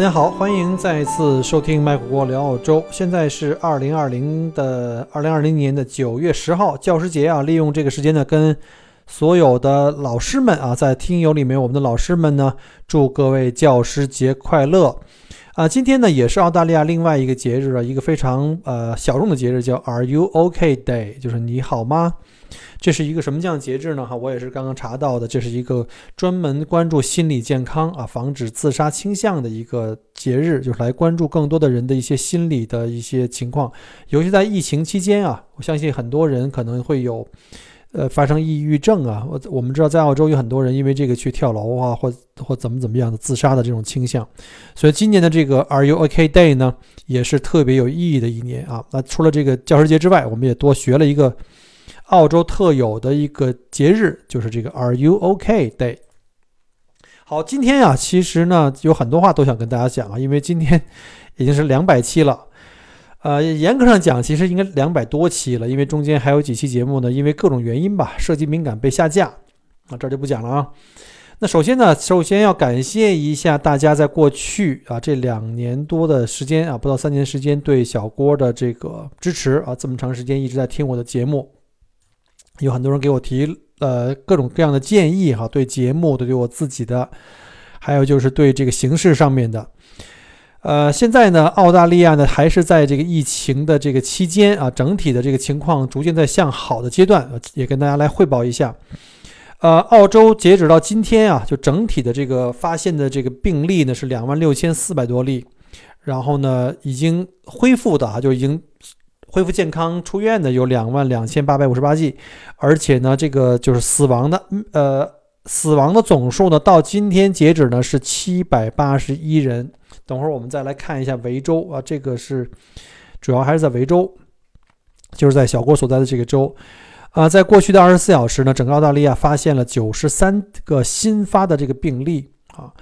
大家好，欢迎再次收听麦克郭聊澳洲。现在是二零二零的二零二零年的九月十号，教师节啊！利用这个时间呢，跟所有的老师们啊，在听友里面，我们的老师们呢，祝各位教师节快乐啊！今天呢，也是澳大利亚另外一个节日啊，一个非常呃小众的节日，叫 Are You OK Day，就是你好吗？这是一个什么样的节日呢？哈，我也是刚刚查到的，这是一个专门关注心理健康啊、防止自杀倾向的一个节日，就是来关注更多的人的一些心理的一些情况。尤其在疫情期间啊，我相信很多人可能会有，呃，发生抑郁症啊。我我们知道，在澳洲有很多人因为这个去跳楼啊，或或怎么怎么样的自杀的这种倾向。所以今年的这个 Are You OK Day 呢，也是特别有意义的一年啊。那除了这个教师节之外，我们也多学了一个。澳洲特有的一个节日就是这个 Are You OK Day。好，今天啊，其实呢有很多话都想跟大家讲啊，因为今天已经是两百期了，呃，严格上讲，其实应该两百多期了，因为中间还有几期节目呢，因为各种原因吧，涉及敏感被下架啊，这就不讲了啊。那首先呢，首先要感谢一下大家在过去啊这两年多的时间啊，不到三年时间对小郭的这个支持啊，这么长时间一直在听我的节目。有很多人给我提呃各种各样的建议哈，对节目的对我自己的，还有就是对这个形式上面的，呃，现在呢，澳大利亚呢还是在这个疫情的这个期间啊，整体的这个情况逐渐在向好的阶段，也跟大家来汇报一下。呃，澳洲截止到今天啊，就整体的这个发现的这个病例呢是两万六千四百多例，然后呢已经恢复的啊就已经。恢复健康出院的有两万两千八百五十八例，而且呢，这个就是死亡的，呃，死亡的总数呢，到今天截止呢是七百八十一人。等会儿我们再来看一下维州啊，这个是主要还是在维州，就是在小郭所在的这个州啊，在过去的二十四小时呢，整个澳大利亚发现了九十三个新发的这个病例啊，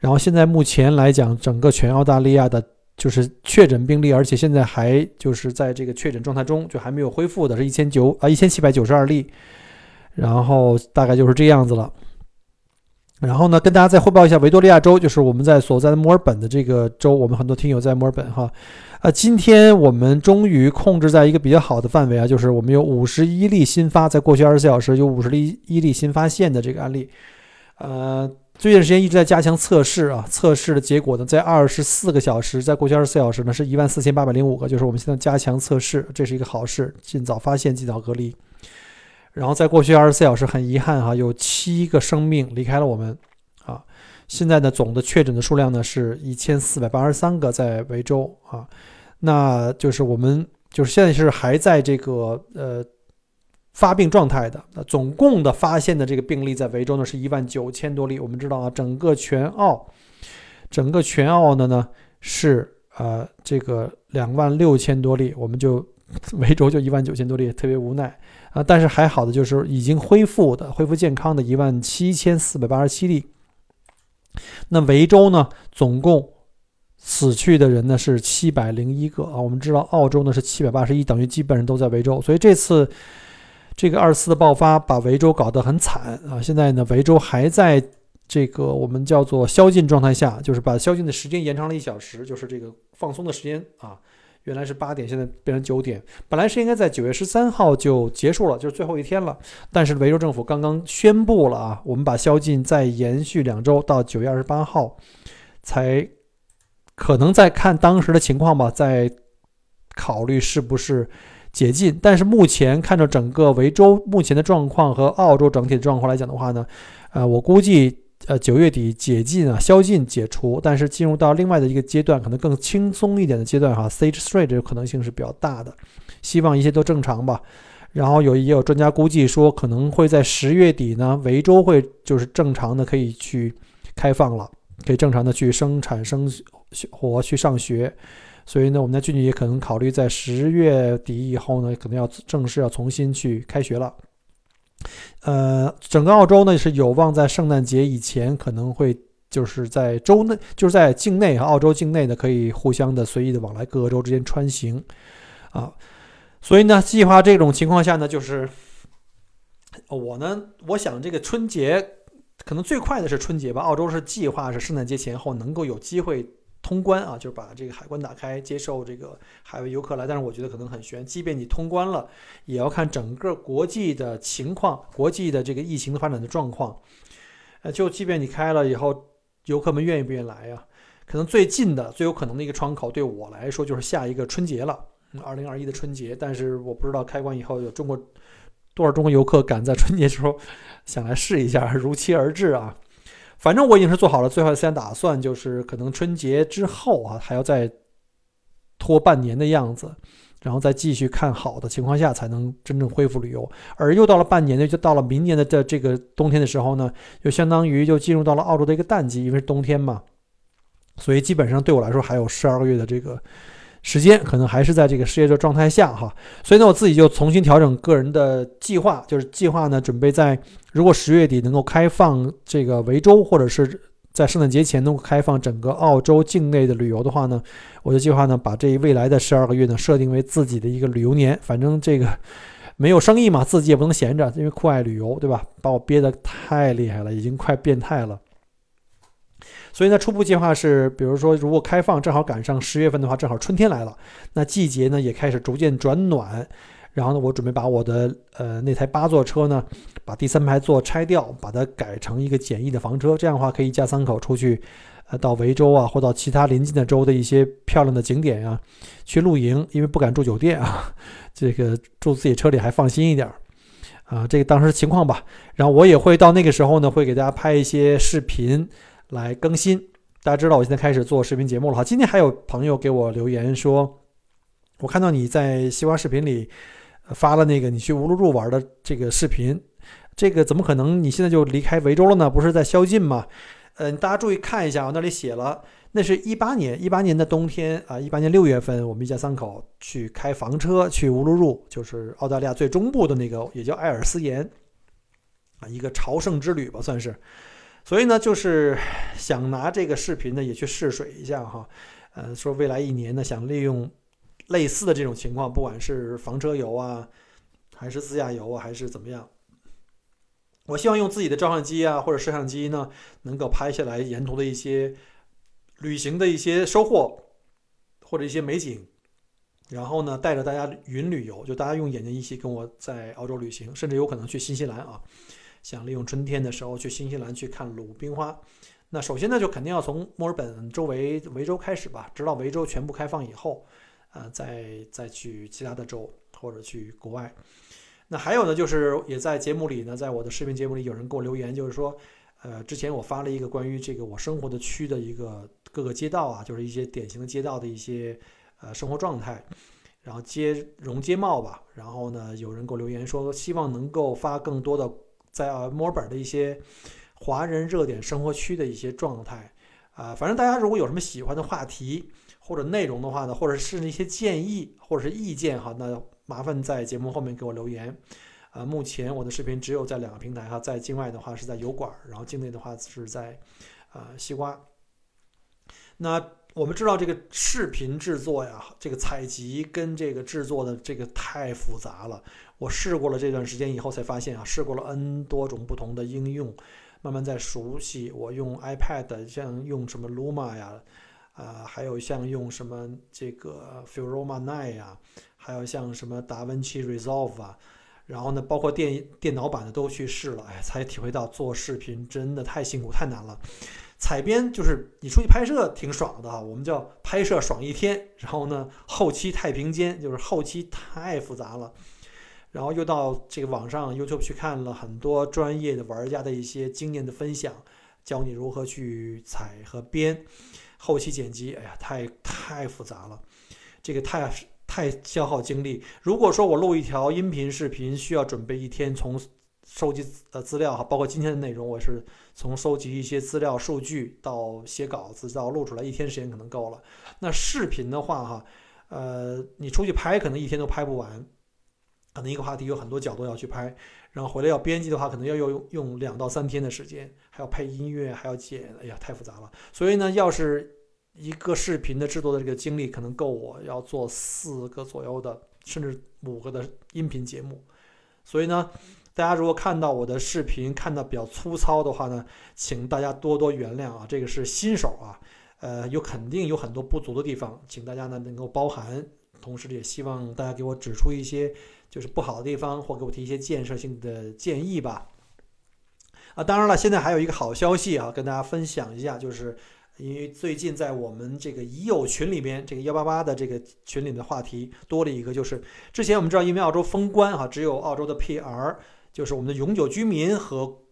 然后现在目前来讲，整个全澳大利亚的。就是确诊病例，而且现在还就是在这个确诊状态中，就还没有恢复的，是一千九啊一千七百九十二例，然后大概就是这样子了。然后呢，跟大家再汇报一下维多利亚州，就是我们在所在的墨尔本的这个州，我们很多听友在墨尔本哈，啊，今天我们终于控制在一个比较好的范围啊，就是我们有五十一例新发，在过去二十四小时有五十例一例新发现的这个案例，呃。最近时间一直在加强测试啊，测试的结果呢，在二十四个小时，在过去二十四小时呢，是一万四千八百零五个，就是我们现在加强测试，这是一个好事，尽早发现，尽早隔离。然后在过去二十四小时，很遗憾哈，有七个生命离开了我们啊。现在呢，总的确诊的数量呢是一千四百八十三个，在维州啊，那就是我们就是现在是还在这个呃。发病状态的，那总共的发现的这个病例在维州呢是一万九千多例。我们知道啊，整个全澳，整个全澳的呢是呃这个两万六千多例，我们就 维州就一万九千多例，特别无奈啊。但是还好的就是已经恢复的、恢复健康的一万七千四百八十七例。那维州呢，总共死去的人呢是七百零一个啊。我们知道澳洲呢是七百八十一，等于基本上都在维州，所以这次。这个二次的爆发把维州搞得很惨啊！现在呢，维州还在这个我们叫做宵禁状态下，就是把宵禁的时间延长了一小时，就是这个放松的时间啊，原来是八点，现在变成九点。本来是应该在九月十三号就结束了，就是最后一天了。但是维州政府刚刚宣布了啊，我们把宵禁再延续两周，到九月二十八号才可能再看当时的情况吧，再考虑是不是。解禁，但是目前看着整个维州目前的状况和澳洲整体的状况来讲的话呢，呃，我估计呃九月底解禁啊，宵禁解除，但是进入到另外的一个阶段，可能更轻松一点的阶段哈，Stage Three 这个可能性是比较大的，希望一切都正常吧。然后有也有专家估计说，可能会在十月底呢，维州会就是正常的可以去开放了。可以正常的去生产生活、去上学。所以呢，我们的俊俊也可能考虑在十月底以后呢，可能要正式要重新去开学了。呃，整个澳洲呢是有望在圣诞节以前可能会就是在州内，就是在境内和澳洲境内呢可以互相的随意的往来各个州之间穿行啊。所以呢，计划这种情况下呢，就是我呢，我想这个春节可能最快的是春节吧。澳洲是计划是圣诞节前后能够有机会。通关啊，就是把这个海关打开，接受这个海外游客来。但是我觉得可能很悬，即便你通关了，也要看整个国际的情况，国际的这个疫情的发展的状况。呃，就即便你开了以后，游客们愿意不愿意来呀？可能最近的、最有可能的一个窗口，对我来说就是下一个春节了，二零二一的春节。但是我不知道开关以后有中国多少中国游客敢在春节时候想来试一下，如期而至啊。反正我已经是做好了最坏的思想打算，就是可能春节之后啊，还要再拖半年的样子，然后再继续看好的情况下，才能真正恢复旅游。而又到了半年呢，就到了明年的这这个冬天的时候呢，就相当于就进入到了澳洲的一个淡季，因为是冬天嘛，所以基本上对我来说还有十二个月的这个。时间可能还是在这个失业的状态下哈，所以呢，我自己就重新调整个人的计划，就是计划呢，准备在如果十月底能够开放这个维州，或者是在圣诞节前能够开放整个澳洲境内的旅游的话呢，我就计划呢，把这未来的十二个月呢设定为自己的一个旅游年。反正这个没有生意嘛，自己也不能闲着，因为酷爱旅游，对吧？把我憋得太厉害了，已经快变态了。所以呢，初步计划是，比如说，如果开放正好赶上十月份的话，正好春天来了，那季节呢也开始逐渐转暖。然后呢，我准备把我的呃那台八座车呢，把第三排座拆掉，把它改成一个简易的房车。这样的话，可以一家三口出去，呃，到维州啊，或到其他邻近的州的一些漂亮的景点呀，去露营。因为不敢住酒店啊，这个住自己车里还放心一点啊。这个当时情况吧。然后我也会到那个时候呢，会给大家拍一些视频。来更新，大家知道我现在开始做视频节目了哈。今天还有朋友给我留言说，我看到你在西瓜视频里发了那个你去乌鲁鲁玩的这个视频，这个怎么可能？你现在就离开维州了呢？不是在宵禁吗？嗯，大家注意看一下，我那里写了，那是一八年，一八年的冬天啊，一八年六月份，我们一家三口去开房车去乌鲁鲁，就是澳大利亚最中部的那个，也叫艾尔斯岩啊，一个朝圣之旅吧，算是。所以呢，就是 想拿这个视频呢也去试水一下哈，呃，说未来一年呢想利用类似的这种情况，不管是房车游啊，还是自驾游啊，还是怎么样，我希望用自己的照相机啊或者摄像机呢，能够拍下来沿途的一些旅行的一些收获或者一些美景，然后呢带着大家云旅游，就大家用眼睛一起跟我在澳洲旅行，甚至有可能去新西兰啊。想利用春天的时候去新西兰去看鲁冰花，那首先呢就肯定要从墨尔本周围维州开始吧，直到维州全部开放以后，呃，再再去其他的州或者去国外。那还有呢，就是也在节目里呢，在我的视频节目里有人给我留言，就是说，呃，之前我发了一个关于这个我生活的区的一个各个街道啊，就是一些典型的街道的一些呃生活状态，然后街容街貌吧。然后呢，有人给我留言说，希望能够发更多的。在墨尔本的一些华人热点生活区的一些状态，啊，反正大家如果有什么喜欢的话题或者内容的话呢，或者是一些建议或者是意见哈，那麻烦在节目后面给我留言。啊，目前我的视频只有在两个平台哈，在境外的话是在油管，然后境内的话是在啊西瓜。那我们知道这个视频制作呀，这个采集跟这个制作的这个太复杂了。我试过了这段时间以后才发现啊，试过了 N 多种不同的应用，慢慢在熟悉。我用 iPad，像用什么 Luma 呀，啊，还有像用什么这个 Filmora Nine 呀，还有像什么达芬奇 Resolve 啊，然后呢，包括电电脑版的都去试了，哎，才体会到做视频真的太辛苦太难了。采编就是你出去拍摄挺爽的，我们叫拍摄爽一天。然后呢，后期太平间就是后期太复杂了。然后又到这个网上 YouTube 去看了很多专业的玩家的一些经验的分享，教你如何去采和编，后期剪辑，哎呀，太太复杂了，这个太太消耗精力。如果说我录一条音频视频需要准备一天，从收集呃资料哈，包括今天的内容，我是从收集一些资料数据到写稿子到录出来，一天时间可能够了。那视频的话哈，呃，你出去拍可能一天都拍不完，可能一个话题有很多角度要去拍，然后回来要编辑的话，可能要用用两到三天的时间，还要配音乐，还要剪，哎呀，太复杂了。所以呢，要是一个视频的制作的这个精力可能够我要做四个左右的，甚至五个的音频节目。所以呢，大家如果看到我的视频看的比较粗糙的话呢，请大家多多原谅啊，这个是新手啊，呃，有肯定有很多不足的地方，请大家呢能够包涵。同时也希望大家给我指出一些就是不好的地方，或给我提一些建设性的建议吧。啊，当然了，现在还有一个好消息啊，跟大家分享一下，就是。因为最近在我们这个已有群里边，这个幺八八的这个群里的话题多了一个，就是之前我们知道，因为澳洲封关哈，只有澳洲的 PR，就是我们的永久居民和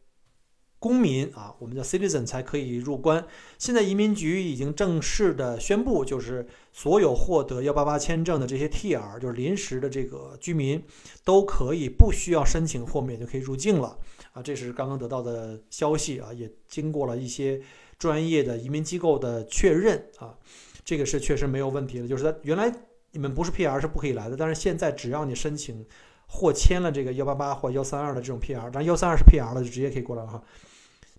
公民啊，我们的 citizen 才可以入关。现在移民局已经正式的宣布，就是所有获得幺八八签证的这些 TR，就是临时的这个居民，都可以不需要申请豁免就可以入境了啊。这是刚刚得到的消息啊，也经过了一些。专业的移民机构的确认啊，这个是确实没有问题的。就是他原来你们不是 PR 是不可以来的，但是现在只要你申请或签了这个幺八八或幺三二的这种 PR，当然幺三二是 PR 了，就直接可以过来了哈，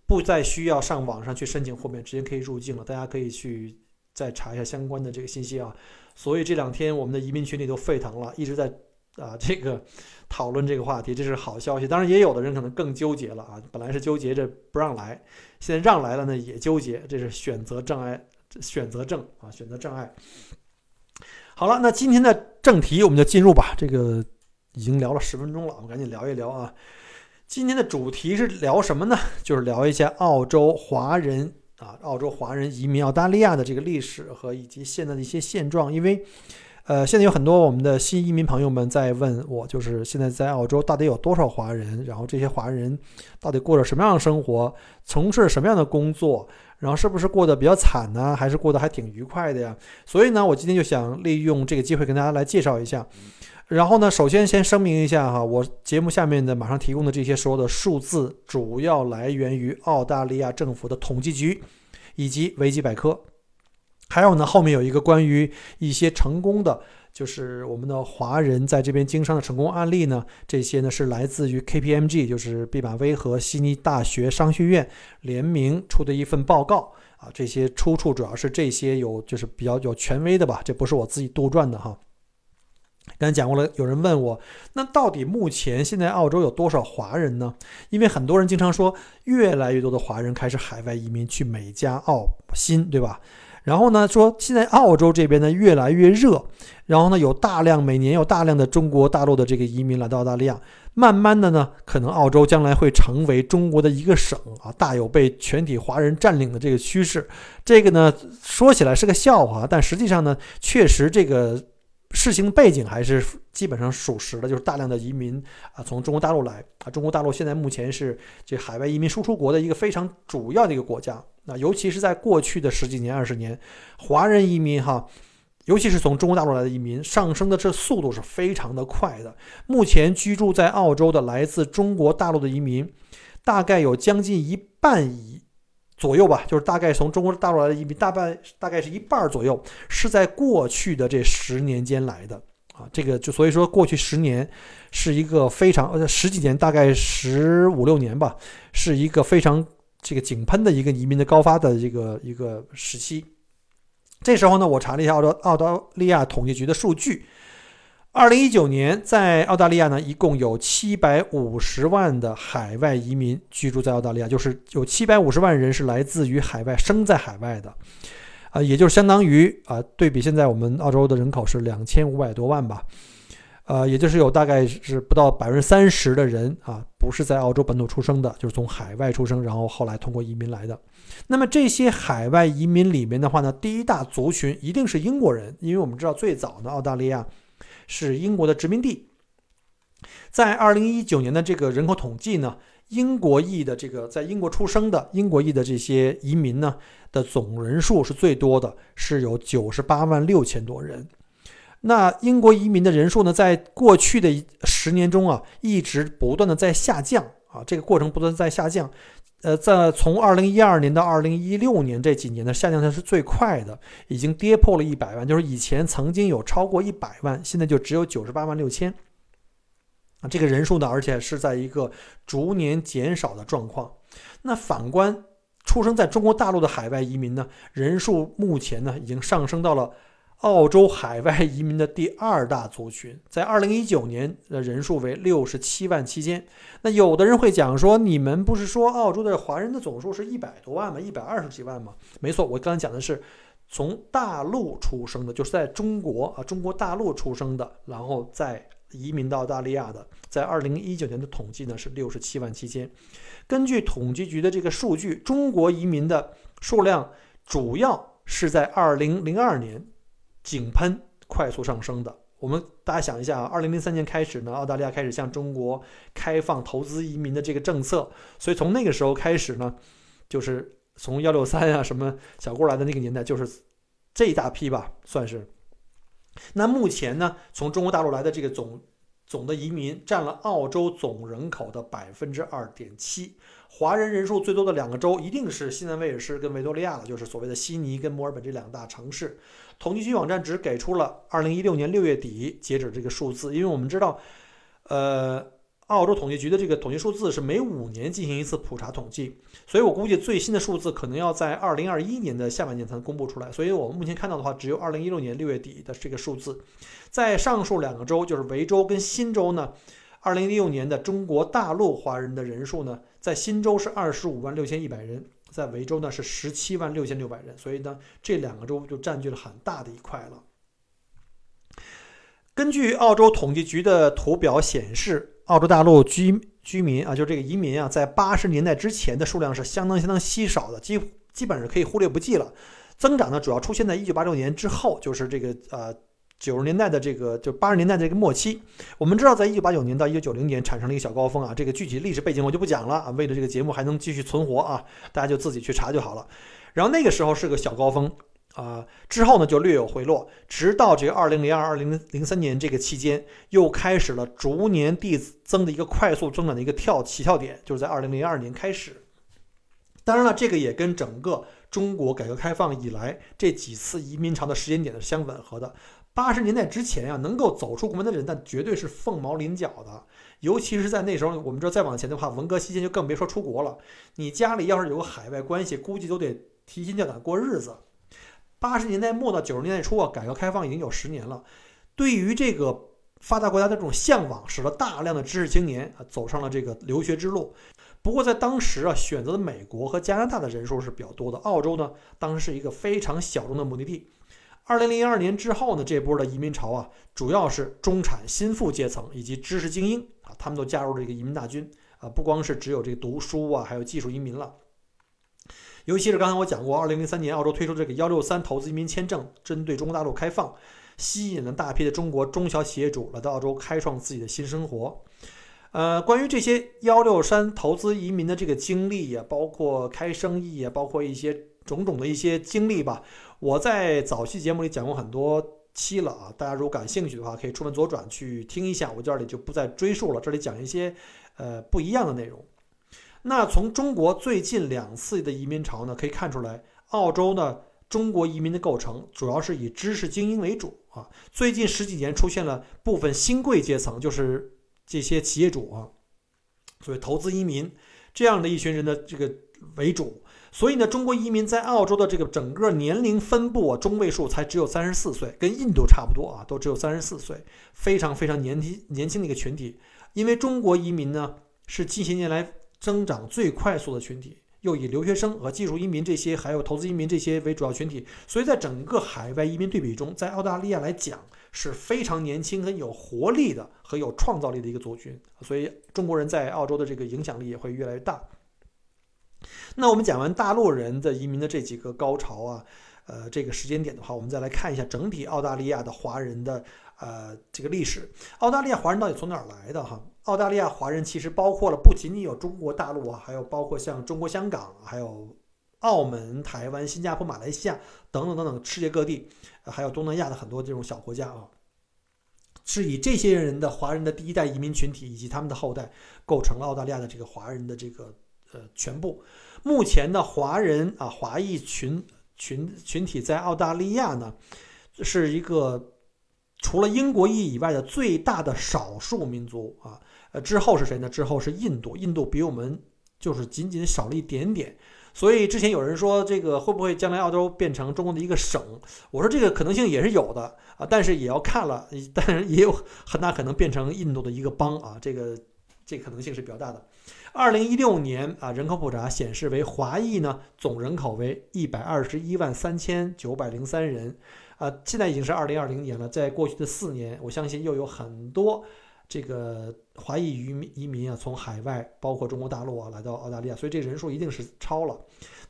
不再需要上网上去申请豁免，直接可以入境了。大家可以去再查一下相关的这个信息啊。所以这两天我们的移民群里都沸腾了，一直在。啊，这个讨论这个话题，这是好消息。当然，也有的人可能更纠结了啊。本来是纠结着不让来，现在让来了呢，也纠结，这是选择障碍，选择症啊，选择障碍。好了，那今天的正题我们就进入吧。这个已经聊了十分钟了，我们赶紧聊一聊啊。今天的主题是聊什么呢？就是聊一下澳洲华人啊，澳洲华人移民澳大利亚的这个历史和以及现在的一些现状，因为。呃，现在有很多我们的新移民朋友们在问我，就是现在在澳洲到底有多少华人？然后这些华人到底过着什么样的生活，从事什么样的工作？然后是不是过得比较惨呢？还是过得还挺愉快的呀？所以呢，我今天就想利用这个机会跟大家来介绍一下。然后呢，首先先声明一下哈，我节目下面的马上提供的这些所有的数字，主要来源于澳大利亚政府的统计局以及维基百科。还有呢，后面有一个关于一些成功的，就是我们的华人在这边经商的成功案例呢。这些呢是来自于 KPMG，就是毕马威和悉尼大学商学院联名出的一份报告啊。这些出处主要是这些有就是比较有权威的吧，这不是我自己杜撰的哈。刚才讲过了，有人问我，那到底目前现在澳洲有多少华人呢？因为很多人经常说，越来越多的华人开始海外移民去美加澳新，对吧？然后呢，说现在澳洲这边呢越来越热，然后呢有大量每年有大量的中国大陆的这个移民来到澳大利亚，慢慢的呢，可能澳洲将来会成为中国的一个省啊，大有被全体华人占领的这个趋势。这个呢说起来是个笑话，但实际上呢，确实这个。事情背景还是基本上属实的，就是大量的移民啊从中国大陆来啊，中国大陆现在目前是这海外移民输出国的一个非常主要的一个国家。那尤其是在过去的十几年、二十年，华人移民哈，尤其是从中国大陆来的移民上升的这速度是非常的快的。目前居住在澳洲的来自中国大陆的移民，大概有将近一半以。左右吧，就是大概从中国大陆来的移民，大半大概是一半左右，是在过去的这十年间来的啊。这个就所以说，过去十年是一个非常呃十几年，大概十五六年吧，是一个非常这个井喷的一个移民的高发的一个一个时期。这时候呢，我查了一下澳洲澳大利亚统计局的数据。二零一九年，在澳大利亚呢，一共有七百五十万的海外移民居住在澳大利亚，就是有七百五十万人是来自于海外生在海外的，啊，也就是相当于啊，对比现在我们澳洲的人口是两千五百多万吧，呃，也就是有大概是不到百分之三十的人啊，不是在澳洲本土出生的，就是从海外出生，然后后来通过移民来的。那么这些海外移民里面的话呢，第一大族群一定是英国人，因为我们知道最早的澳大利亚。是英国的殖民地，在二零一九年的这个人口统计呢，英国裔的这个在英国出生的英国裔的这些移民呢的总人数是最多的，是有九十八万六千多人。那英国移民的人数呢，在过去的十年中啊，一直不断的在下降啊，这个过程不断在下降。呃，在从二零一二年到二零一六年这几年的下降，它是最快的，已经跌破了一百万。就是以前曾经有超过一百万，现在就只有九十八万六千。啊，这个人数呢，而且是在一个逐年减少的状况。那反观出生在中国大陆的海外移民呢，人数目前呢已经上升到了。澳洲海外移民的第二大族群，在二零一九年的人数为六十七万七千。那有的人会讲说，你们不是说澳洲的华人的总数是一百多万吗？一百二十几万吗？没错，我刚才讲的是从大陆出生的，就是在中国啊，中国大陆出生的，然后再移民到澳大利亚的，在二零一九年的统计呢是六十七万七千。根据统计局的这个数据，中国移民的数量主要是在二零零二年。井喷快速上升的，我们大家想一下啊，二零零三年开始呢，澳大利亚开始向中国开放投资移民的这个政策，所以从那个时候开始呢，就是从幺六三啊什么小郭来的那个年代，就是这一大批吧，算是。那目前呢，从中国大陆来的这个总总的移民占了澳洲总人口的百分之二点七。华人人数最多的两个州一定是西南威尔士跟维多利亚了，就是所谓的悉尼跟墨尔本这两大城市。统计局网站只给出了2016年6月底截止这个数字，因为我们知道，呃，澳洲统计局的这个统计数字是每五年进行一次普查统计，所以我估计最新的数字可能要在2021年的下半年才能公布出来。所以我们目前看到的话，只有2016年6月底的这个数字。在上述两个州，就是维州跟新州呢，2016年的中国大陆华人的人数呢，在新州是25万6千100人。在维州呢是十七万六千六百人，所以呢这两个州就占据了很大的一块了。根据澳洲统计局的图表显示，澳洲大陆居居民啊，就这个移民啊，在八十年代之前的数量是相当相当稀少的，基基本上可以忽略不计了。增长呢主要出现在一九八六年之后，就是这个呃。九十年代的这个，就八十年代这个末期，我们知道，在一九八九年到一九九零年产生了一个小高峰啊。这个具体历史背景我就不讲了啊，为了这个节目还能继续存活啊，大家就自己去查就好了。然后那个时候是个小高峰啊，之后呢就略有回落，直到这个二零零二、二零零三年这个期间，又开始了逐年递增的一个快速增长的一个跳起跳点，就是在二零零二年开始。当然了，这个也跟整个中国改革开放以来这几次移民潮的时间点是相吻合的。八十年代之前呀，能够走出国门的人，那绝对是凤毛麟角的。尤其是在那时候，我们知道再往前的话，文革期间就更别说出国了。你家里要是有个海外关系，估计都得提心吊胆过日子。八十年代末到九十年代初啊，改革开放已经有十年了。对于这个发达国家的这种向往，使得大量的知识青年啊走上了这个留学之路。不过在当时啊，选择的美国和加拿大的人数是比较多的，澳洲呢，当时是一个非常小众的目的地。二零零二年之后呢，这波的移民潮啊，主要是中产新富阶层以及知识精英啊，他们都加入了这个移民大军啊，不光是只有这个读书啊，还有技术移民了。尤其是刚才我讲过，二零零三年澳洲推出这个幺六三投资移民签证，针对中国大陆开放，吸引了大批的中国中小企业主来到澳洲开创自己的新生活。呃，关于这些幺六三投资移民的这个经历呀，包括开生意呀，包括一些种种的一些经历吧。我在早期节目里讲过很多期了啊，大家如果感兴趣的话，可以出门左转去听一下。我这里就不再追述了，这里讲一些呃不一样的内容。那从中国最近两次的移民潮呢，可以看出来，澳洲呢中国移民的构成主要是以知识精英为主啊。最近十几年出现了部分新贵阶层，就是这些企业主啊，所谓投资移民这样的一群人的这个为主。所以呢，中国移民在澳洲的这个整个年龄分布啊，中位数才只有三十四岁，跟印度差不多啊，都只有三十四岁，非常非常年轻年轻的一个群体。因为中国移民呢是近些年来增长最快速的群体，又以留学生和技术移民这些，还有投资移民这些为主要群体，所以在整个海外移民对比中，在澳大利亚来讲是非常年轻、很有活力的和有创造力的一个族群。所以中国人在澳洲的这个影响力也会越来越大。那我们讲完大陆人的移民的这几个高潮啊，呃，这个时间点的话，我们再来看一下整体澳大利亚的华人的呃这个历史。澳大利亚华人到底从哪儿来的哈？澳大利亚华人其实包括了不仅仅有中国大陆啊，还有包括像中国香港，还有澳门、台湾、新加坡、马来西亚等等等等世界各地，还有东南亚的很多这种小国家啊。是以这些人的华人的第一代移民群体以及他们的后代构成了澳大利亚的这个华人的这个呃全部。目前的华人啊华裔群群群体在澳大利亚呢，是一个除了英国裔以外的最大的少数民族啊。呃，之后是谁呢？之后是印度，印度比我们就是仅仅少了一点点。所以之前有人说这个会不会将来澳洲变成中国的一个省？我说这个可能性也是有的啊，但是也要看了，但是也有很大可能变成印度的一个邦啊，这个这可能性是比较大的。二零一六年啊，人口普查显示为华裔呢，总人口为一百二十一万三千九百零三人啊，现在已经是二零二零年了，在过去的四年，我相信又有很多。这个华裔移民移民啊，从海外包括中国大陆啊来到澳大利亚，所以这人数一定是超了。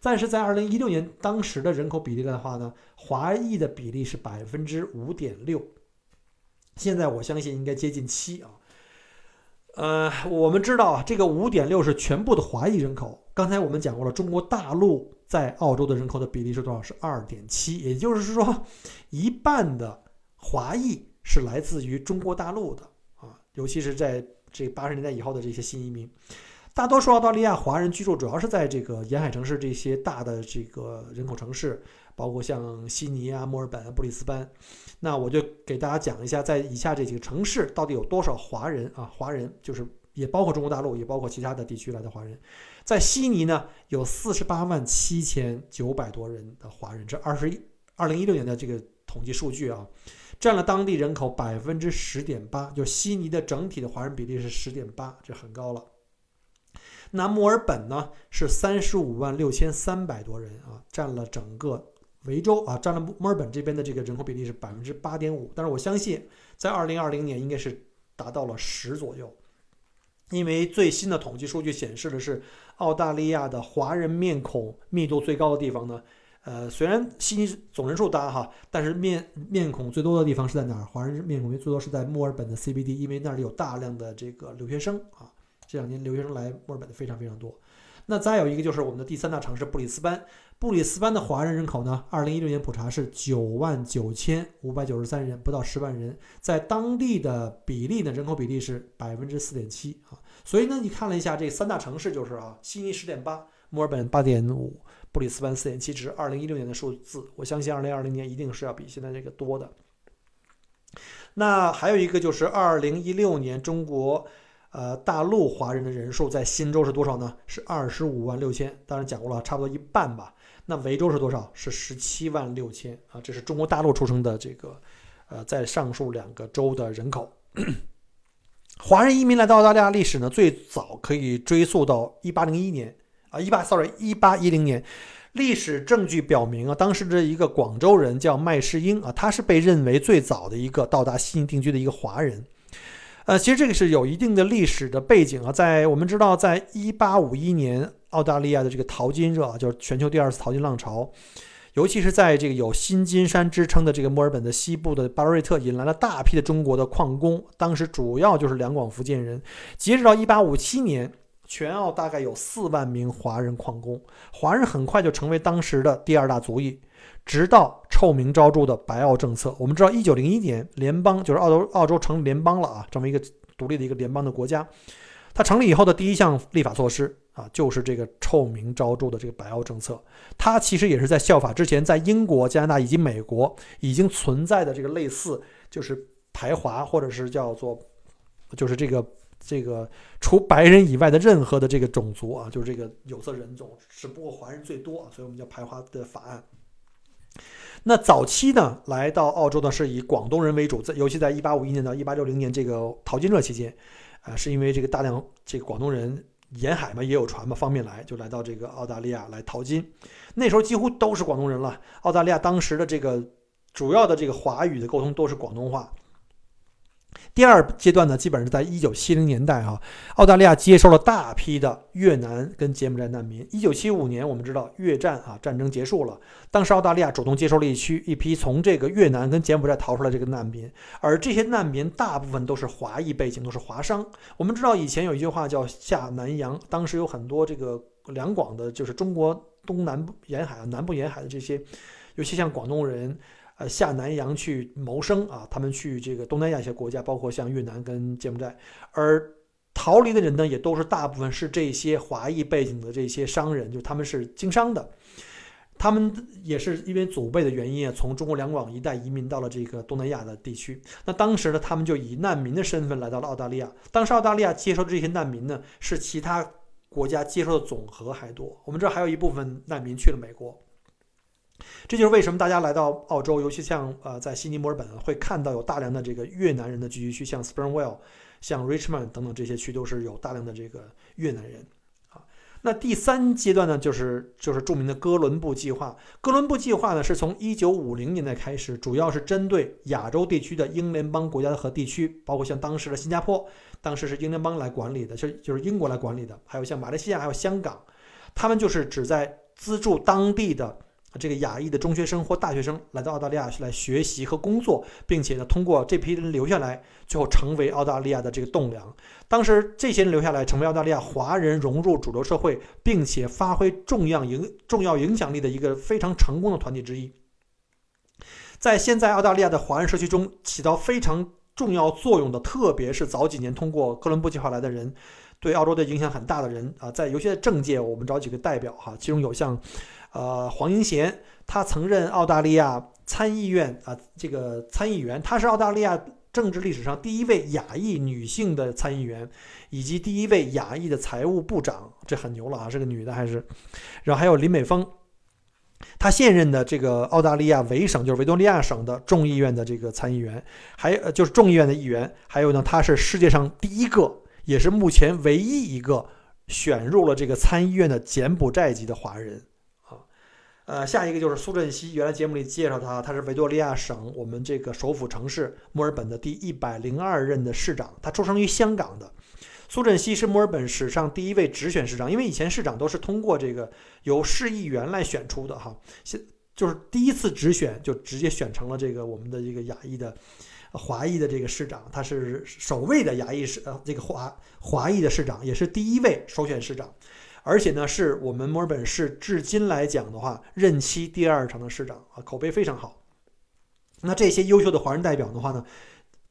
但是在二零一六年当时的人口比例的话呢，华裔的比例是百分之五点六，现在我相信应该接近七啊。呃，我们知道啊，这个五点六是全部的华裔人口。刚才我们讲过了，中国大陆在澳洲的人口的比例是多少？是二点七，也就是说，一半的华裔是来自于中国大陆的啊。尤其是在这八十年代以后的这些新移民，大多数澳大利亚华人居住主要是在这个沿海城市这些大的这个人口城市，包括像悉尼啊、墨尔本啊、布里斯班。那我就给大家讲一下，在以下这几个城市到底有多少华人啊？华人就是也包括中国大陆，也包括其他的地区来的华人。在悉尼呢，有四十八万七千九百多人的华人，这二十一二零一六年的这个统计数据啊。占了当地人口百分之十点八，就悉尼的整体的华人比例是十点八，这很高了。那墨尔本呢是三十五万六千三百多人啊，占了整个维州啊，占了墨尔本这边的这个人口比例是百分之八点五。但是我相信，在二零二零年应该是达到了十左右，因为最新的统计数据显示的是澳大利亚的华人面孔密度最高的地方呢。呃，虽然悉尼总人数大哈，但是面面孔最多的地方是在哪儿？华人面孔最多是在墨尔本的 CBD，因为那里有大量的这个留学生啊。这两年留学生来墨尔本的非常非常多。那再有一个就是我们的第三大城市布里斯班，布里斯班的华人人口呢，二零一六年普查是九万九千五百九十三人，不到十万人，在当地的比例呢，人口比例是百分之四点七啊。所以呢，你看了一下这三大城市，就是啊，悉尼十点八，墨尔本八点五。布里斯班四点七，只是二零一六年的数字，我相信二零二零年一定是要比现在这个多的。那还有一个就是二零一六年中国呃大陆华人的人数在新州是多少呢？是二十五万六千，当然讲过了，差不多一半吧。那维州是多少？是十七万六千啊，这是中国大陆出生的这个呃在上述两个州的人口。华人移民来到澳大利亚历史呢，最早可以追溯到一八零一年。啊，一八，sorry，一八一零年，历史证据表明啊，当时的一个广州人叫麦世英啊，他是被认为最早的一个到达悉尼定居的一个华人。呃，其实这个是有一定的历史的背景啊，在我们知道，在一八五一年，澳大利亚的这个淘金热啊，就是全球第二次淘金浪潮，尤其是在这个有新金山之称的这个墨尔本的西部的巴瑞特，引来了大批的中国的矿工，当时主要就是两广福建人。截止到一八五七年。全澳大概有四万名华人矿工，华人很快就成为当时的第二大族裔，直到臭名昭著的白澳政策。我们知道，一九零一年联邦就是澳洲，澳洲成联邦了啊，这么一个独立的一个联邦的国家。它成立以后的第一项立法措施啊，就是这个臭名昭著的这个白澳政策。它其实也是在效法之前在英国、加拿大以及美国已经存在的这个类似，就是排华或者是叫做，就是这个。这个除白人以外的任何的这个种族啊，就是这个有色人种，只不过华人最多啊，所以我们叫排华的法案。那早期呢，来到澳洲呢是以广东人为主，在尤其在一八五一年到一八六零年这个淘金热期间，啊，是因为这个大量这个广东人沿海嘛也有船嘛，方便来，就来到这个澳大利亚来淘金。那时候几乎都是广东人了。澳大利亚当时的这个主要的这个华语的沟通都是广东话。第二阶段呢，基本上是在一九七零年代哈，澳大利亚接收了大批的越南跟柬埔寨难民。一九七五年，我们知道越战啊战争结束了，当时澳大利亚主动接收了一区一批从这个越南跟柬埔寨逃出来这个难民，而这些难民大部分都是华裔背景，都是华商。我们知道以前有一句话叫下南洋，当时有很多这个两广的，就是中国东南沿海啊南部沿海的这些，尤其像广东人。呃下南洋去谋生啊，他们去这个东南亚一些国家，包括像越南跟柬埔寨，而逃离的人呢，也都是大部分是这些华裔背景的这些商人，就他们是经商的。他们也是因为祖辈的原因啊，从中国两广一带移民到了这个东南亚的地区。那当时呢，他们就以难民的身份来到了澳大利亚。当时澳大利亚接收的这些难民呢，是其他国家接收的总和还多。我们这还有一部分难民去了美国。这就是为什么大家来到澳洲，尤其像呃在悉尼、墨尔本会看到有大量的这个越南人的聚集区，像 Springvale、像 Richmond 等等这些区都是有大量的这个越南人。啊那第三阶段呢，就是就是著名的哥伦布计划。哥伦布计划呢，是从一九五零年代开始，主要是针对亚洲地区的英联邦国家和地区，包括像当时的新加坡，当时是英联邦来管理的，就就是英国来管理的，还有像马来西亚，还有香港，他们就是只在资助当地的。这个亚裔的中学生或大学生来到澳大利亚来学习和工作，并且呢，通过这批人留下来，最后成为澳大利亚的这个栋梁。当时这些人留下来，成为澳大利亚华人融入主流社会，并且发挥重要影重要影响力的一个非常成功的团体之一。在现在澳大利亚的华人社区中起到非常重要作用的，特别是早几年通过哥伦布计划来的人，对澳洲的影响很大的人啊，在尤其在政界，我们找几个代表哈，其中有像。呃，黄英贤，他曾任澳大利亚参议院啊，这个参议员，他是澳大利亚政治历史上第一位亚裔女性的参议员，以及第一位亚裔的财务部长，这很牛了啊，是个女的还是？然后还有林美峰，他现任的这个澳大利亚维省，就是维多利亚省的众议院的这个参议员，还呃就是众议院的议员，还有呢，他是世界上第一个，也是目前唯一一个选入了这个参议院的柬埔寨籍的华人。呃，下一个就是苏振熙。原来节目里介绍他，他是维多利亚省我们这个首府城市墨尔本的第一百零二任的市长。他出生于香港的。苏振熙是墨尔本史上第一位直选市长，因为以前市长都是通过这个由市议员来选出的哈。现就是第一次直选就直接选成了这个我们的这个亚裔的华裔的这个市长，他是首位的亚裔市呃这个华华裔的市长，也是第一位首选市长。而且呢，是我们墨尔本市至今来讲的话，任期第二长的市长啊，口碑非常好。那这些优秀的华人代表的话呢，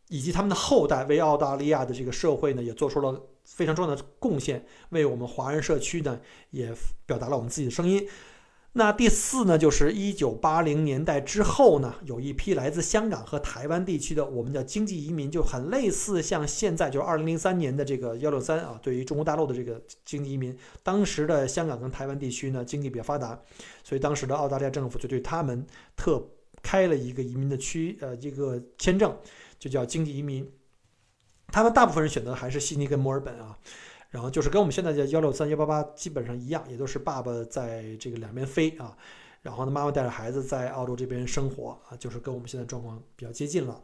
以及他们的后代，为澳大利亚的这个社会呢，也做出了非常重要的贡献，为我们华人社区呢，也表达了我们自己的声音。那第四呢，就是一九八零年代之后呢，有一批来自香港和台湾地区的，我们叫经济移民，就很类似像现在就是二零零三年的这个幺六三啊，对于中国大陆的这个经济移民，当时的香港跟台湾地区呢，经济比较发达，所以当时的澳大利亚政府就对他们特开了一个移民的区，呃，一个签证，就叫经济移民，他们大部分人选择还是悉尼跟墨尔本啊。然后就是跟我们现在的幺六三幺八八基本上一样，也都是爸爸在这个两边飞啊，然后呢妈妈带着孩子在澳洲这边生活啊，就是跟我们现在状况比较接近了。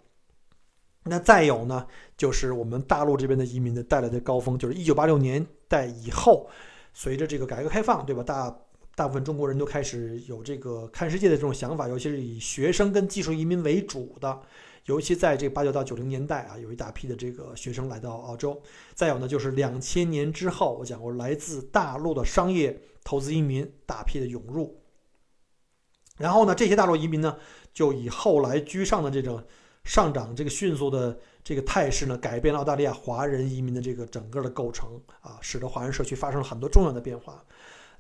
那再有呢，就是我们大陆这边的移民的带来的高峰，就是一九八六年代以后，随着这个改革开放，对吧？大大部分中国人都开始有这个看世界的这种想法，尤其是以学生跟技术移民为主的。尤其在这八九到九零年代啊，有一大批的这个学生来到澳洲。再有呢，就是两千年之后，我讲过来自大陆的商业投资移民大批的涌入。然后呢，这些大陆移民呢，就以后来居上的这种上涨这个迅速的这个态势呢，改变了澳大利亚华人移民的这个整个的构成啊，使得华人社区发生了很多重要的变化。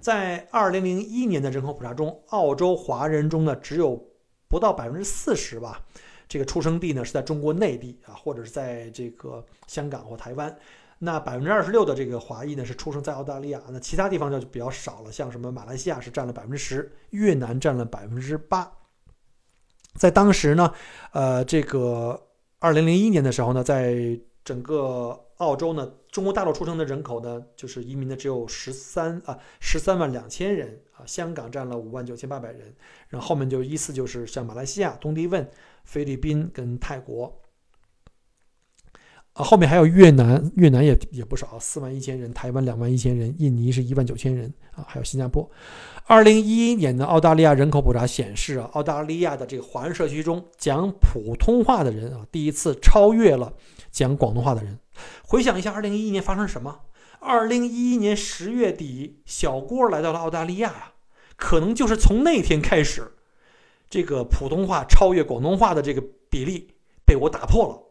在二零零一年的人口普查中，澳洲华人中呢，只有不到百分之四十吧。这个出生地呢是在中国内地啊，或者是在这个香港或台湾。那百分之二十六的这个华裔呢是出生在澳大利亚，那其他地方就比较少了，像什么马来西亚是占了百分之十，越南占了百分之八。在当时呢，呃，这个二零零一年的时候呢，在整个澳洲呢，中国大陆出生的人口呢，就是移民的只有十三啊十三万两千人啊，香港占了五万九千八百人，然后后面就依次就是像马来西亚、东帝汶。菲律宾跟泰国，啊，后面还有越南，越南也也不少，四万一千人；台湾两万一千人；印尼是一万九千人啊，还有新加坡。二零一一年的澳大利亚人口普查显示啊，澳大利亚的这个华人社区中讲普通话的人啊，第一次超越了讲广东话的人。回想一下，二零一一年发生什么？二零一一年十月底，小郭来到了澳大利亚呀，可能就是从那天开始。这个普通话超越广东话的这个比例被我打破了。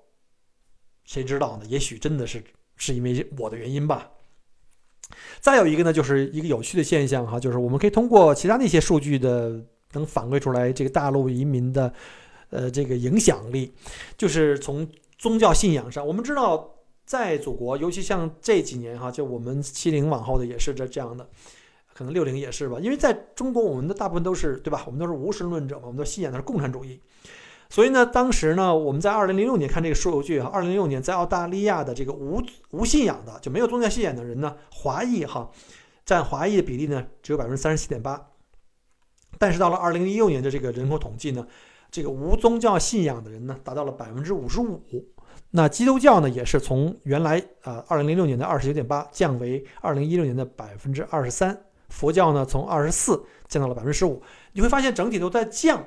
谁知道呢？也许真的是是因为我的原因吧。再有一个呢，就是一个有趣的现象哈，就是我们可以通过其他的一些数据的，能反馈出来这个大陆移民的，呃，这个影响力，就是从宗教信仰上，我们知道在祖国，尤其像这几年哈，就我们七零往后的也是这这样的，可能六零也是吧，因为在中国，我们的大部分都是对吧？我们都是无神论者嘛，我们都信仰的是共产主义。所以呢，当时呢，我们在二零零六年看这个数据哈，二零零六年在澳大利亚的这个无无信仰的就没有宗教信仰的人呢，华裔哈，占华裔的比例呢只有百分之三十七点八。但是到了二零一六年的这个人口统计呢，这个无宗教信仰的人呢达到了百分之五十五。那基督教呢也是从原来啊二零零六年的二十九点八降为二零一六年的百分之二十三。佛教呢从二十四降到了百分之十五。你会发现整体都在降。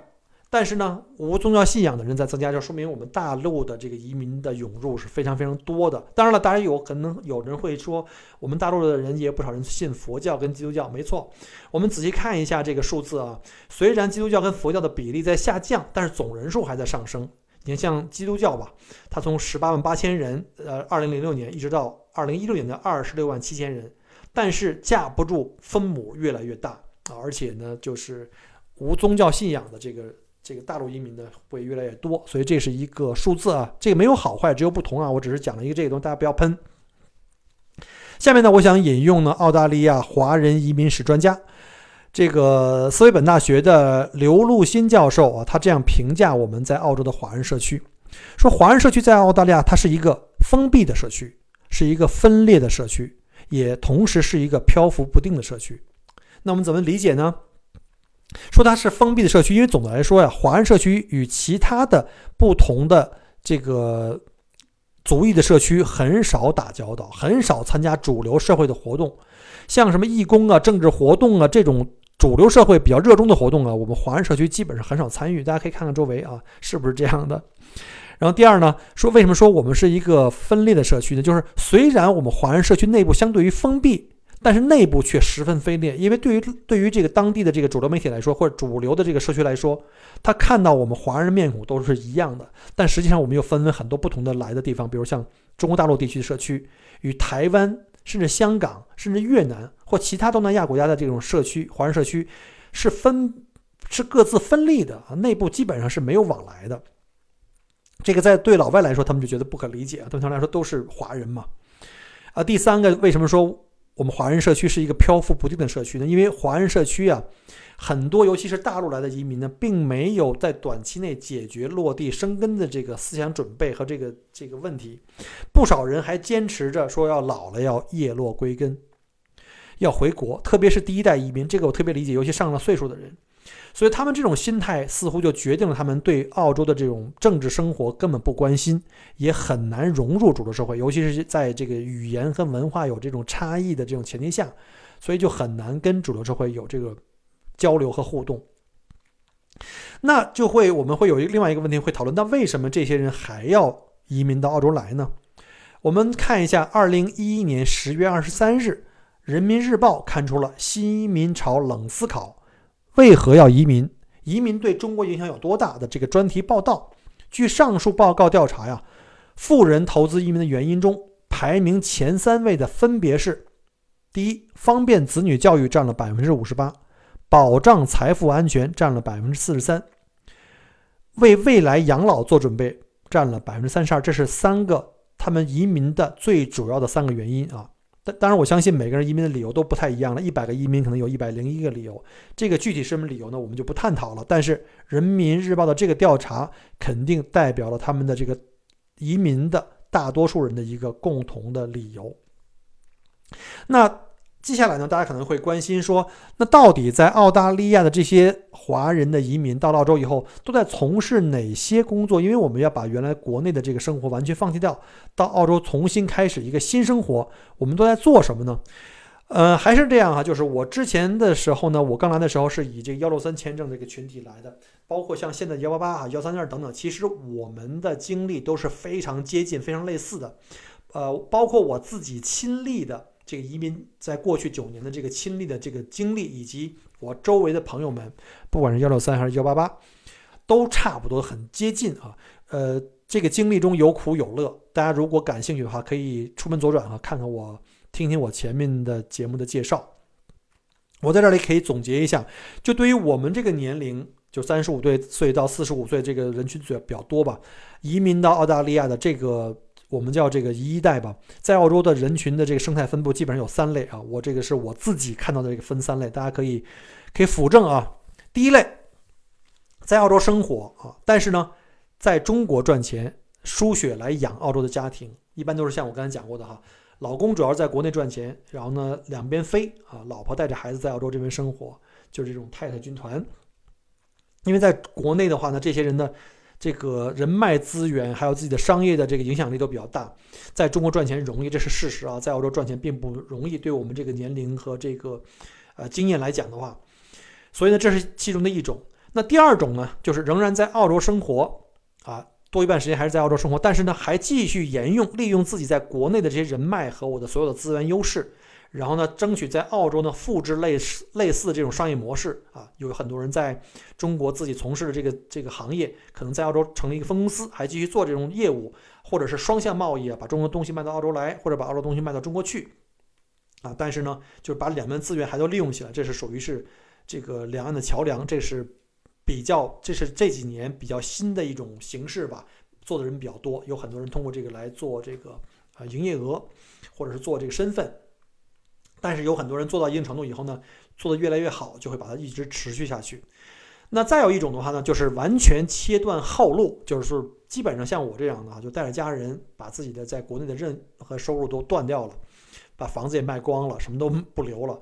但是呢，无宗教信仰的人在增加，就说明我们大陆的这个移民的涌入是非常非常多的。当然了，当然有可能有人会说，我们大陆的人也不少人信佛教跟基督教。没错，我们仔细看一下这个数字啊，虽然基督教跟佛教的比例在下降，但是总人数还在上升。你看，像基督教吧，它从十八万八千人，呃，二零零六年一直到二零一六年的二十六万七千人，但是架不住分母越来越大啊，而且呢，就是无宗教信仰的这个。这个大陆移民呢会越来越多，所以这是一个数字啊，这个没有好坏，只有不同啊。我只是讲了一个这个东西，大家不要喷。下面呢，我想引用呢澳大利亚华人移民史专家，这个斯威本大学的刘路新教授啊，他这样评价我们在澳洲的华人社区，说华人社区在澳大利亚它是一个封闭的社区，是一个分裂的社区，也同时是一个漂浮不定的社区。那我们怎么理解呢？说它是封闭的社区，因为总的来说呀，华人社区与其他的不同的这个族裔的社区很少打交道，很少参加主流社会的活动，像什么义工啊、政治活动啊这种主流社会比较热衷的活动啊，我们华人社区基本上很少参与。大家可以看看周围啊，是不是这样的？然后第二呢，说为什么说我们是一个分裂的社区呢？就是虽然我们华人社区内部相对于封闭。但是内部却十分分裂，因为对于对于这个当地的这个主流媒体来说，或者主流的这个社区来说，他看到我们华人面孔都是一样的，但实际上我们又分为很多不同的来的地方，比如像中国大陆地区的社区，与台湾甚至香港甚至越南或其他东南亚国家的这种社区，华人社区是分是各自分立的啊，内部基本上是没有往来的。这个在对老外来说，他们就觉得不可理解，对他们来说都是华人嘛。啊，第三个为什么说？我们华人社区是一个漂浮不定的社区呢，因为华人社区啊，很多尤其是大陆来的移民呢，并没有在短期内解决落地生根的这个思想准备和这个这个问题，不少人还坚持着说要老了要叶落归根，要回国，特别是第一代移民，这个我特别理解，尤其上了岁数的人。所以他们这种心态似乎就决定了他们对澳洲的这种政治生活根本不关心，也很难融入主流社会，尤其是在这个语言和文化有这种差异的这种前提下，所以就很难跟主流社会有这个交流和互动。那就会我们会有一另外一个问题会讨论：那为什么这些人还要移民到澳洲来呢？我们看一下，二零一一年十月二十三日，《人民日报》刊出了新移民潮冷思考。为何要移民？移民对中国影响有多大的这个专题报道？据上述报告调查呀，富人投资移民的原因中，排名前三位的分别是：第一，方便子女教育占了百分之五十八，保障财富安全占了百分之四十三，为未来养老做准备占了百分之三十二。这是三个他们移民的最主要的三个原因啊。但当然，我相信每个人移民的理由都不太一样了。一百个移民可能有一百零一个理由，这个具体是什么理由呢？我们就不探讨了。但是《人民日报》的这个调查肯定代表了他们的这个移民的大多数人的一个共同的理由。那。接下来呢，大家可能会关心说，那到底在澳大利亚的这些华人的移民到澳洲以后，都在从事哪些工作？因为我们要把原来国内的这个生活完全放弃掉，到澳洲重新开始一个新生活，我们都在做什么呢？呃，还是这样哈，就是我之前的时候呢，我刚来的时候是以这个幺六三签证这个群体来的，包括像现在幺八八啊、幺三二等等，其实我们的经历都是非常接近、非常类似的。呃，包括我自己亲历的。这个移民在过去九年的这个亲历的这个经历，以及我周围的朋友们，不管是幺六三还是幺八八，都差不多，很接近啊。呃，这个经历中有苦有乐，大家如果感兴趣的话，可以出门左转啊，看看我，听听我前面的节目的介绍。我在这里可以总结一下，就对于我们这个年龄，就三十五岁到四十五岁这个人群比较多吧，移民到澳大利亚的这个。我们叫这个一代吧，在澳洲的人群的这个生态分布基本上有三类啊，我这个是我自己看到的这个分三类，大家可以可以辅证啊。第一类，在澳洲生活啊，但是呢，在中国赚钱输血来养澳洲的家庭，一般都是像我刚才讲过的哈，老公主要在国内赚钱，然后呢两边飞啊，老婆带着孩子在澳洲这边生活，就是这种太太军团。因为在国内的话呢，这些人呢。这个人脉资源还有自己的商业的这个影响力都比较大，在中国赚钱容易，这是事实啊。在澳洲赚钱并不容易，对我们这个年龄和这个呃经验来讲的话，所以呢，这是其中的一种。那第二种呢，就是仍然在澳洲生活啊，多一半时间还是在澳洲生活，但是呢，还继续沿用利用自己在国内的这些人脉和我的所有的资源优势。然后呢，争取在澳洲呢复制类似类似这种商业模式啊，有很多人在中国自己从事的这个这个行业，可能在澳洲成立一个分公司，还继续做这种业务，或者是双向贸易啊，把中国东西卖到澳洲来，或者把澳洲东西卖到中国去，啊，但是呢，就是把两边资源还都利用起来，这是属于是这个两岸的桥梁，这是比较，这是这几年比较新的一种形式吧，做的人比较多，有很多人通过这个来做这个啊营业额，或者是做这个身份。但是有很多人做到一定程度以后呢，做得越来越好，就会把它一直持续下去。那再有一种的话呢，就是完全切断后路，就是基本上像我这样的啊，就带着家人把自己的在国内的任何收入都断掉了，把房子也卖光了，什么都不留了，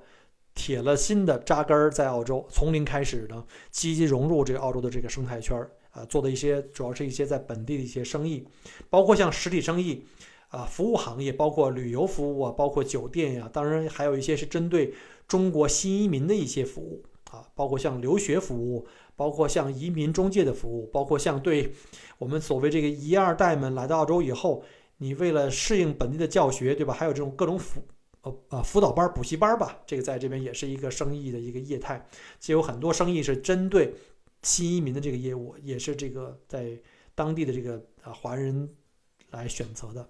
铁了心的扎根儿在澳洲，从零开始呢，积极融入这个澳洲的这个生态圈儿啊，做的一些主要是一些在本地的一些生意，包括像实体生意。啊，服务行业包括旅游服务啊，包括酒店呀，当然还有一些是针对中国新移民的一些服务啊，包括像留学服务，包括像移民中介的服务，包括像对我们所谓这个一二代们来到澳洲以后，你为了适应本地的教学，对吧？还有这种各种辅呃啊辅导班、补习班吧，这个在这边也是一个生意的一个业态，就有很多生意是针对新移民的这个业务，也是这个在当地的这个啊华人来选择的。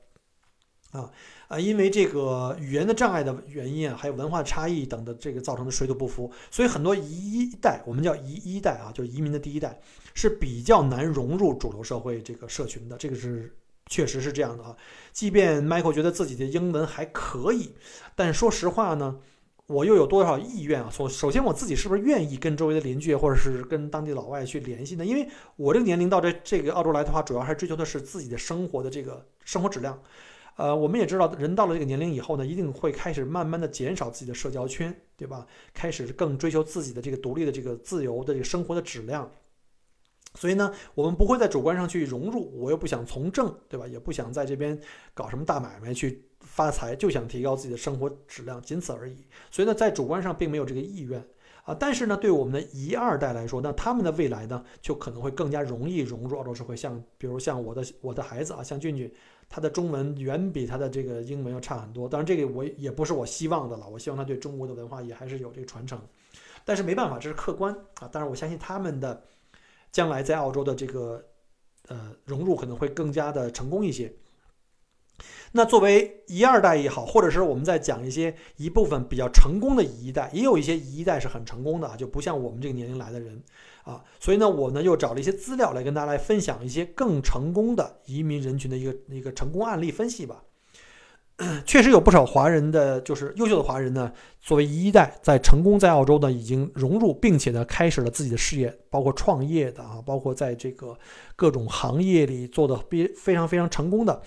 啊啊，因为这个语言的障碍的原因啊，还有文化差异等的这个造成的水土不服，所以很多移一代，我们叫移一代啊，就是移民的第一代，是比较难融入主流社会这个社群的。这个是确实是这样的啊。即便 Michael 觉得自己的英文还可以，但说实话呢，我又有多少意愿啊？首首先我自己是不是愿意跟周围的邻居或者是跟当地老外去联系呢？因为我这个年龄到这这个澳洲来的话，主要还是追求的是自己的生活的这个生活质量。呃，我们也知道，人到了这个年龄以后呢，一定会开始慢慢的减少自己的社交圈，对吧？开始更追求自己的这个独立的这个自由的这个生活的质量。所以呢，我们不会在主观上去融入，我又不想从政，对吧？也不想在这边搞什么大买卖去发财，就想提高自己的生活质量，仅此而已。所以呢，在主观上并没有这个意愿啊。但是呢，对我们的一二代来说，那他们的未来呢，就可能会更加容易融入澳洲社会。像比如像我的我的孩子啊，像俊俊。他的中文远比他的这个英文要差很多，当然这个我也不是我希望的了。我希望他对中国的文化也还是有这个传承，但是没办法，这是客观啊。当然我相信他们的将来在澳洲的这个呃融入可能会更加的成功一些。那作为一二代也好，或者是我们在讲一些一部分比较成功的一代，也有一些一代是很成功的啊，就不像我们这个年龄来的人。啊，所以呢，我呢又找了一些资料来跟大家来分享一些更成功的移民人群的一个一个成功案例分析吧。确实有不少华人的，就是优秀的华人呢，作为一代，在成功在澳洲呢已经融入，并且呢开始了自己的事业，包括创业的啊，包括在这个各种行业里做的非非常非常成功的，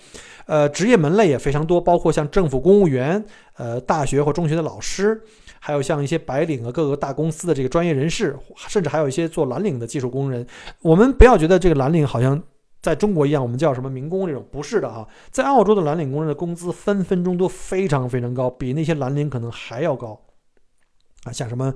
呃，职业门类也非常多，包括像政府公务员，呃，大学或中学的老师。还有像一些白领啊，各个大公司的这个专业人士，甚至还有一些做蓝领的技术工人。我们不要觉得这个蓝领好像在中国一样，我们叫什么民工这种，不是的啊。在澳洲的蓝领工人的工资分分钟都非常非常高，比那些蓝领可能还要高啊。像什么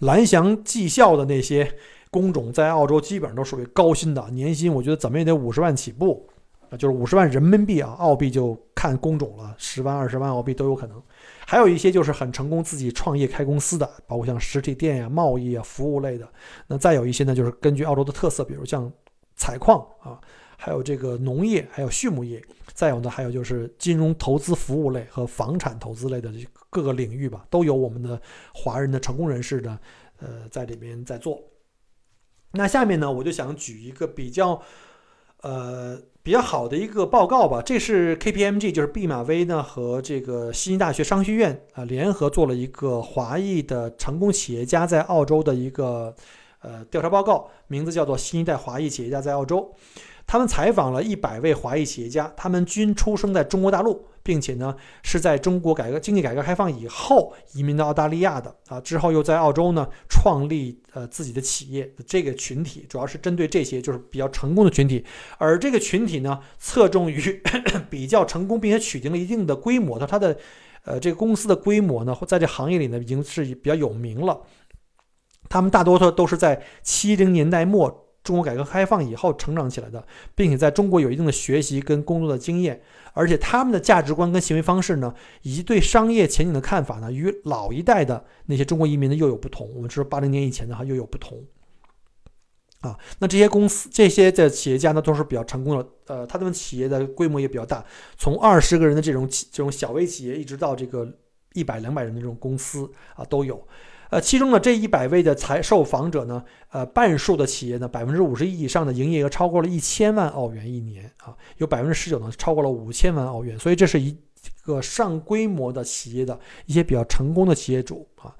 蓝翔技校的那些工种，在澳洲基本上都属于高薪的，年薪我觉得怎么也得五十万起步。啊，就是五十万人民币啊，澳币就看工种了，十万、二十万澳币都有可能。还有一些就是很成功自己创业开公司的，包括像实体店呀、贸易啊、服务类的。那再有一些呢，就是根据澳洲的特色，比如像采矿啊，还有这个农业，还有畜牧业。再有呢，还有就是金融投资服务类和房产投资类的各个领域吧，都有我们的华人的成功人士呢，呃，在里边在做。那下面呢，我就想举一个比较，呃。比较好的一个报告吧，这是 KPMG，就是毕马威呢和这个悉尼大学商学院啊联合做了一个华裔的成功企业家在澳洲的一个呃调查报告，名字叫做《新一代华裔企业家在澳洲》。他们采访了一百位华裔企业家，他们均出生在中国大陆。并且呢，是在中国改革经济改革开放以后移民到澳大利亚的啊，之后又在澳洲呢创立呃自己的企业。这个群体主要是针对这些就是比较成功的群体，而这个群体呢，侧重于 比较成功并且取得了一定的规模的，它的呃这个公司的规模呢，在这行业里呢已经是比较有名了。他们大多数都是在七零年代末。中国改革开放以后成长起来的，并且在中国有一定的学习跟工作的经验，而且他们的价值观跟行为方式呢，以及对商业前景的看法呢，与老一代的那些中国移民呢又有不同。我们知道八零年以前的话又有不同。啊，那这些公司这些的企业家呢都是比较成功的，呃，他们企业的规模也比较大，从二十个人的这种企这种小微企业，一直到这个一百两百人的这种公司啊都有。呃，其中呢，这一百位的采受访者呢，呃，半数的企业呢，百分之五十一以上的营业额超过了一千万澳元一年啊，有百分之十九呢超过了五千万澳元，所以这是一个上规模的企业的一些比较成功的企业主啊。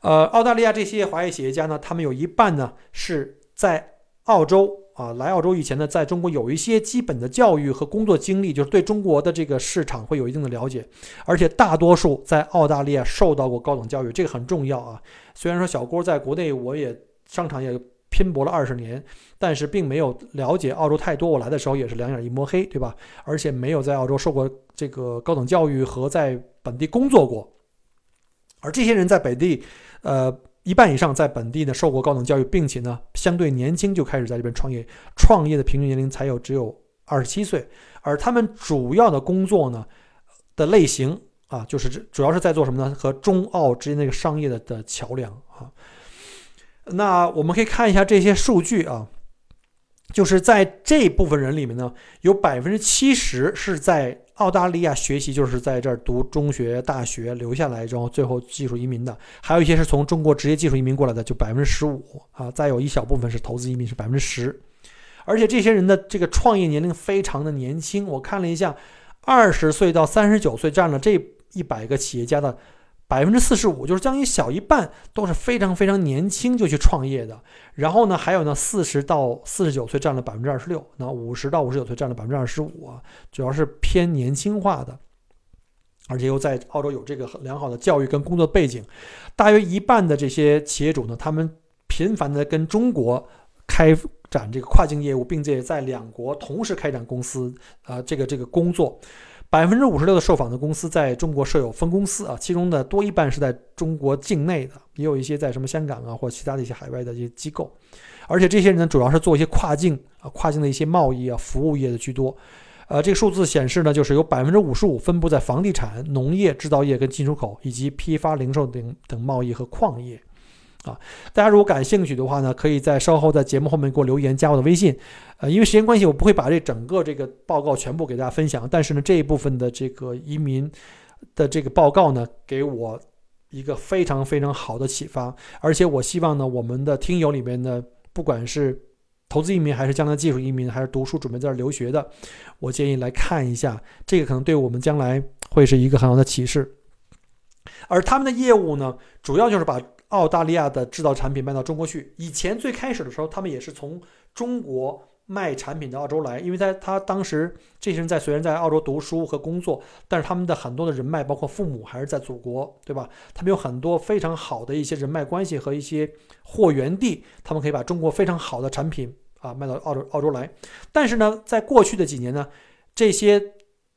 呃，澳大利亚这些华裔企业家呢，他们有一半呢是在澳洲。啊，来澳洲以前呢，在中国有一些基本的教育和工作经历，就是对中国的这个市场会有一定的了解，而且大多数在澳大利亚受到过高等教育，这个很重要啊。虽然说小郭在国内我也商场也拼搏了二十年，但是并没有了解澳洲太多。我来的时候也是两眼一摸黑，对吧？而且没有在澳洲受过这个高等教育和在本地工作过，而这些人在本地，呃。一半以上在本地呢受过高等教育，并且呢相对年轻就开始在这边创业，创业的平均年龄才有只有二十七岁，而他们主要的工作呢的类型啊，就是主要是在做什么呢？和中澳之间那个商业的的桥梁啊。那我们可以看一下这些数据啊，就是在这部分人里面呢，有百分之七十是在。澳大利亚学习就是在这儿读中学、大学留下来，然后最后技术移民的，还有一些是从中国直接技术移民过来的，就百分之十五啊，再有一小部分是投资移民，是百分之十。而且这些人的这个创业年龄非常的年轻，我看了一下，二十岁到三十九岁占了这一百个企业家的。百分之四十五，就是将近小一半都是非常非常年轻就去创业的。然后呢，还有呢，四十到四十九岁占了百分之二十六，那五十到五十九岁占了百分之二十五，主要是偏年轻化的，而且又在澳洲有这个良好的教育跟工作背景。大约一半的这些企业主呢，他们频繁的跟中国开展这个跨境业务，并且在两国同时开展公司啊，这个这个工作。百分之五十六的受访的公司在中国设有分公司啊，其中的多一半是在中国境内的，也有一些在什么香港啊或其他的一些海外的一些机构，而且这些人呢主要是做一些跨境啊跨境的一些贸易啊服务业的居多，呃，这个数字显示呢就是有百分之五十五分布在房地产、农业、制造业跟进出口以及批发零售等等贸易和矿业。啊，大家如果感兴趣的话呢，可以在稍后在节目后面给我留言，加我的微信。呃，因为时间关系，我不会把这整个这个报告全部给大家分享。但是呢，这一部分的这个移民的这个报告呢，给我一个非常非常好的启发。而且我希望呢，我们的听友里面呢，不管是投资移民，还是将来技术移民，还是读书准备在这留学的，我建议来看一下，这个可能对我们将来会是一个很好的启示。而他们的业务呢，主要就是把。澳大利亚的制造产品卖到中国去。以前最开始的时候，他们也是从中国卖产品到澳洲来，因为在他当时这些人在虽然在澳洲读书和工作，但是他们的很多的人脉，包括父母还是在祖国，对吧？他们有很多非常好的一些人脉关系和一些货源地，他们可以把中国非常好的产品啊卖到澳洲澳洲来。但是呢，在过去的几年呢，这些。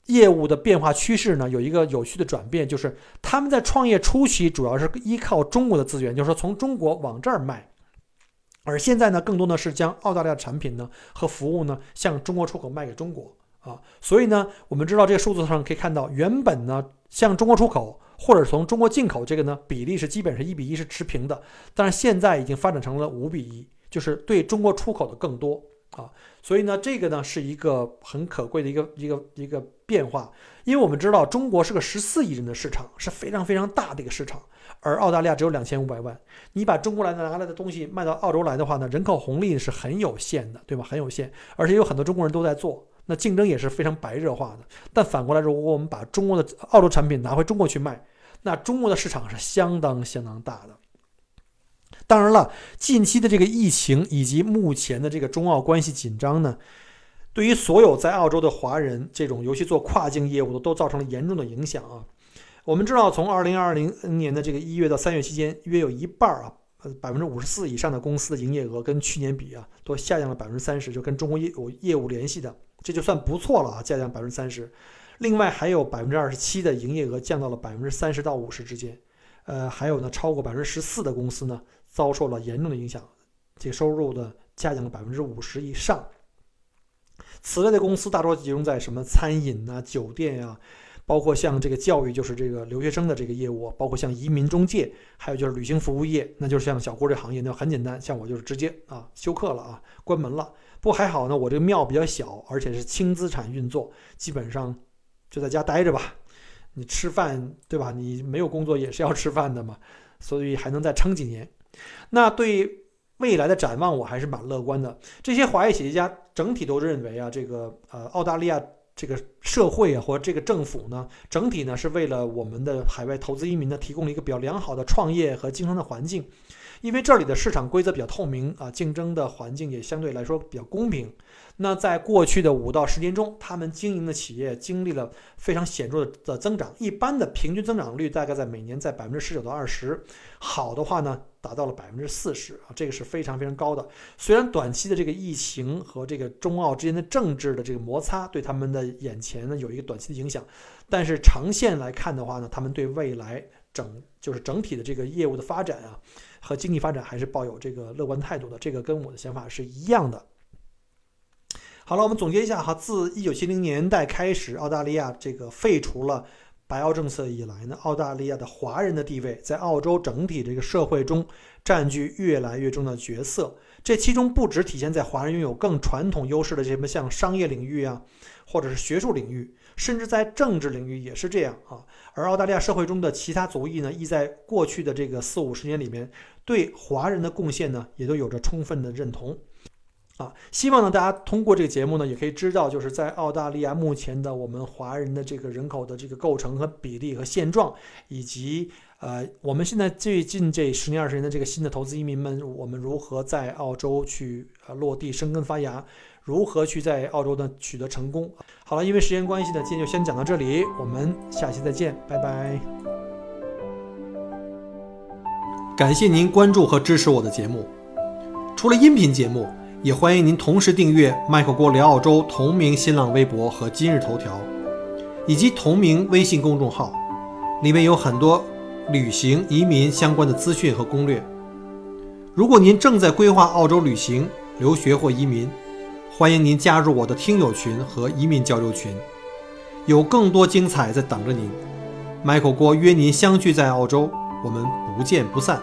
业务的变化趋势呢，有一个有趣的转变，就是他们在创业初期主要是依靠中国的资源，就是说从中国往这儿卖，而现在呢，更多的是将澳大利亚产品呢和服务呢向中国出口卖给中国啊。所以呢，我们知道这个数字上可以看到，原本呢，向中国出口或者从中国进口这个呢比例是基本是一比一是持平的，但是现在已经发展成了五比一，就是对中国出口的更多啊。所以呢，这个呢是一个很可贵的一个一个一个变化，因为我们知道中国是个十四亿人的市场，是非常非常大的一个市场。而澳大利亚只有两千五百万，你把中国来的拿来的东西卖到澳洲来的话呢，人口红利是很有限的，对吧？很有限，而且有很多中国人都在做，那竞争也是非常白热化的。但反过来，如果我们把中国的澳洲产品拿回中国去卖，那中国的市场是相当相当大的。当然了，近期的这个疫情以及目前的这个中澳关系紧张呢，对于所有在澳洲的华人，这种尤其做跨境业务的，都造成了严重的影响啊。我们知道，从二零二零年的这个一月到三月期间，约有一半儿啊，百分之五十四以上的公司的营业额跟去年比啊，都下降了百分之三十，就跟中国业务业务联系的，这就算不错了啊，下降百分之三十。另外还有百分之二十七的营业额降到了百分之三十到五十之间，呃，还有呢，超过百分之十四的公司呢，遭受了严重的影响，这收入的下降了百分之五十以上。此类的公司大多集中在什么餐饮啊、酒店呀。包括像这个教育，就是这个留学生的这个业务，包括像移民中介，还有就是旅行服务业，那就是像小郭这行业，那很简单，像我就是直接啊休克了啊，关门了。不过还好呢，我这个庙比较小，而且是轻资产运作，基本上就在家待着吧。你吃饭对吧？你没有工作也是要吃饭的嘛，所以还能再撑几年。那对未来的展望，我还是蛮乐观的。这些华裔企业家整体都认为啊，这个呃澳大利亚。这个社会啊，或者这个政府呢，整体呢是为了我们的海外投资移民呢提供了一个比较良好的创业和经商的环境，因为这里的市场规则比较透明啊，竞争的环境也相对来说比较公平。那在过去的五到十年中，他们经营的企业经历了非常显著的增长，一般的平均增长率大概在每年在百分之十九到二十，好的话呢达到了百分之四十啊，这个是非常非常高的。虽然短期的这个疫情和这个中澳之间的政治的这个摩擦对他们的眼前呢有一个短期的影响，但是长线来看的话呢，他们对未来整就是整体的这个业务的发展啊和经济发展还是抱有这个乐观态度的，这个跟我的想法是一样的。好了，我们总结一下哈，自一九七零年代开始，澳大利亚这个废除了白澳政策以来呢，澳大利亚的华人的地位在澳洲整体这个社会中占据越来越重要的角色。这其中不只体现在华人拥有更传统优势的这么像商业领域啊，或者是学术领域，甚至在政治领域也是这样啊。而澳大利亚社会中的其他族裔呢，亦在过去的这个四五十年里面，对华人的贡献呢，也都有着充分的认同。啊，希望呢，大家通过这个节目呢，也可以知道，就是在澳大利亚目前的我们华人的这个人口的这个构成和比例和现状，以及呃，我们现在最近这十年二十年的这个新的投资移民们，我们如何在澳洲去呃落地生根发芽，如何去在澳洲呢取得成功。好了，因为时间关系呢，今天就先讲到这里，我们下期再见，拜拜。感谢您关注和支持我的节目，除了音频节目。也欢迎您同时订阅“麦克郭聊澳洲”同名新浪微博和今日头条，以及同名微信公众号，里面有很多旅行、移民相关的资讯和攻略。如果您正在规划澳洲旅行、留学或移民，欢迎您加入我的听友群和移民交流群，有更多精彩在等着您。麦克郭约您相聚在澳洲，我们不见不散。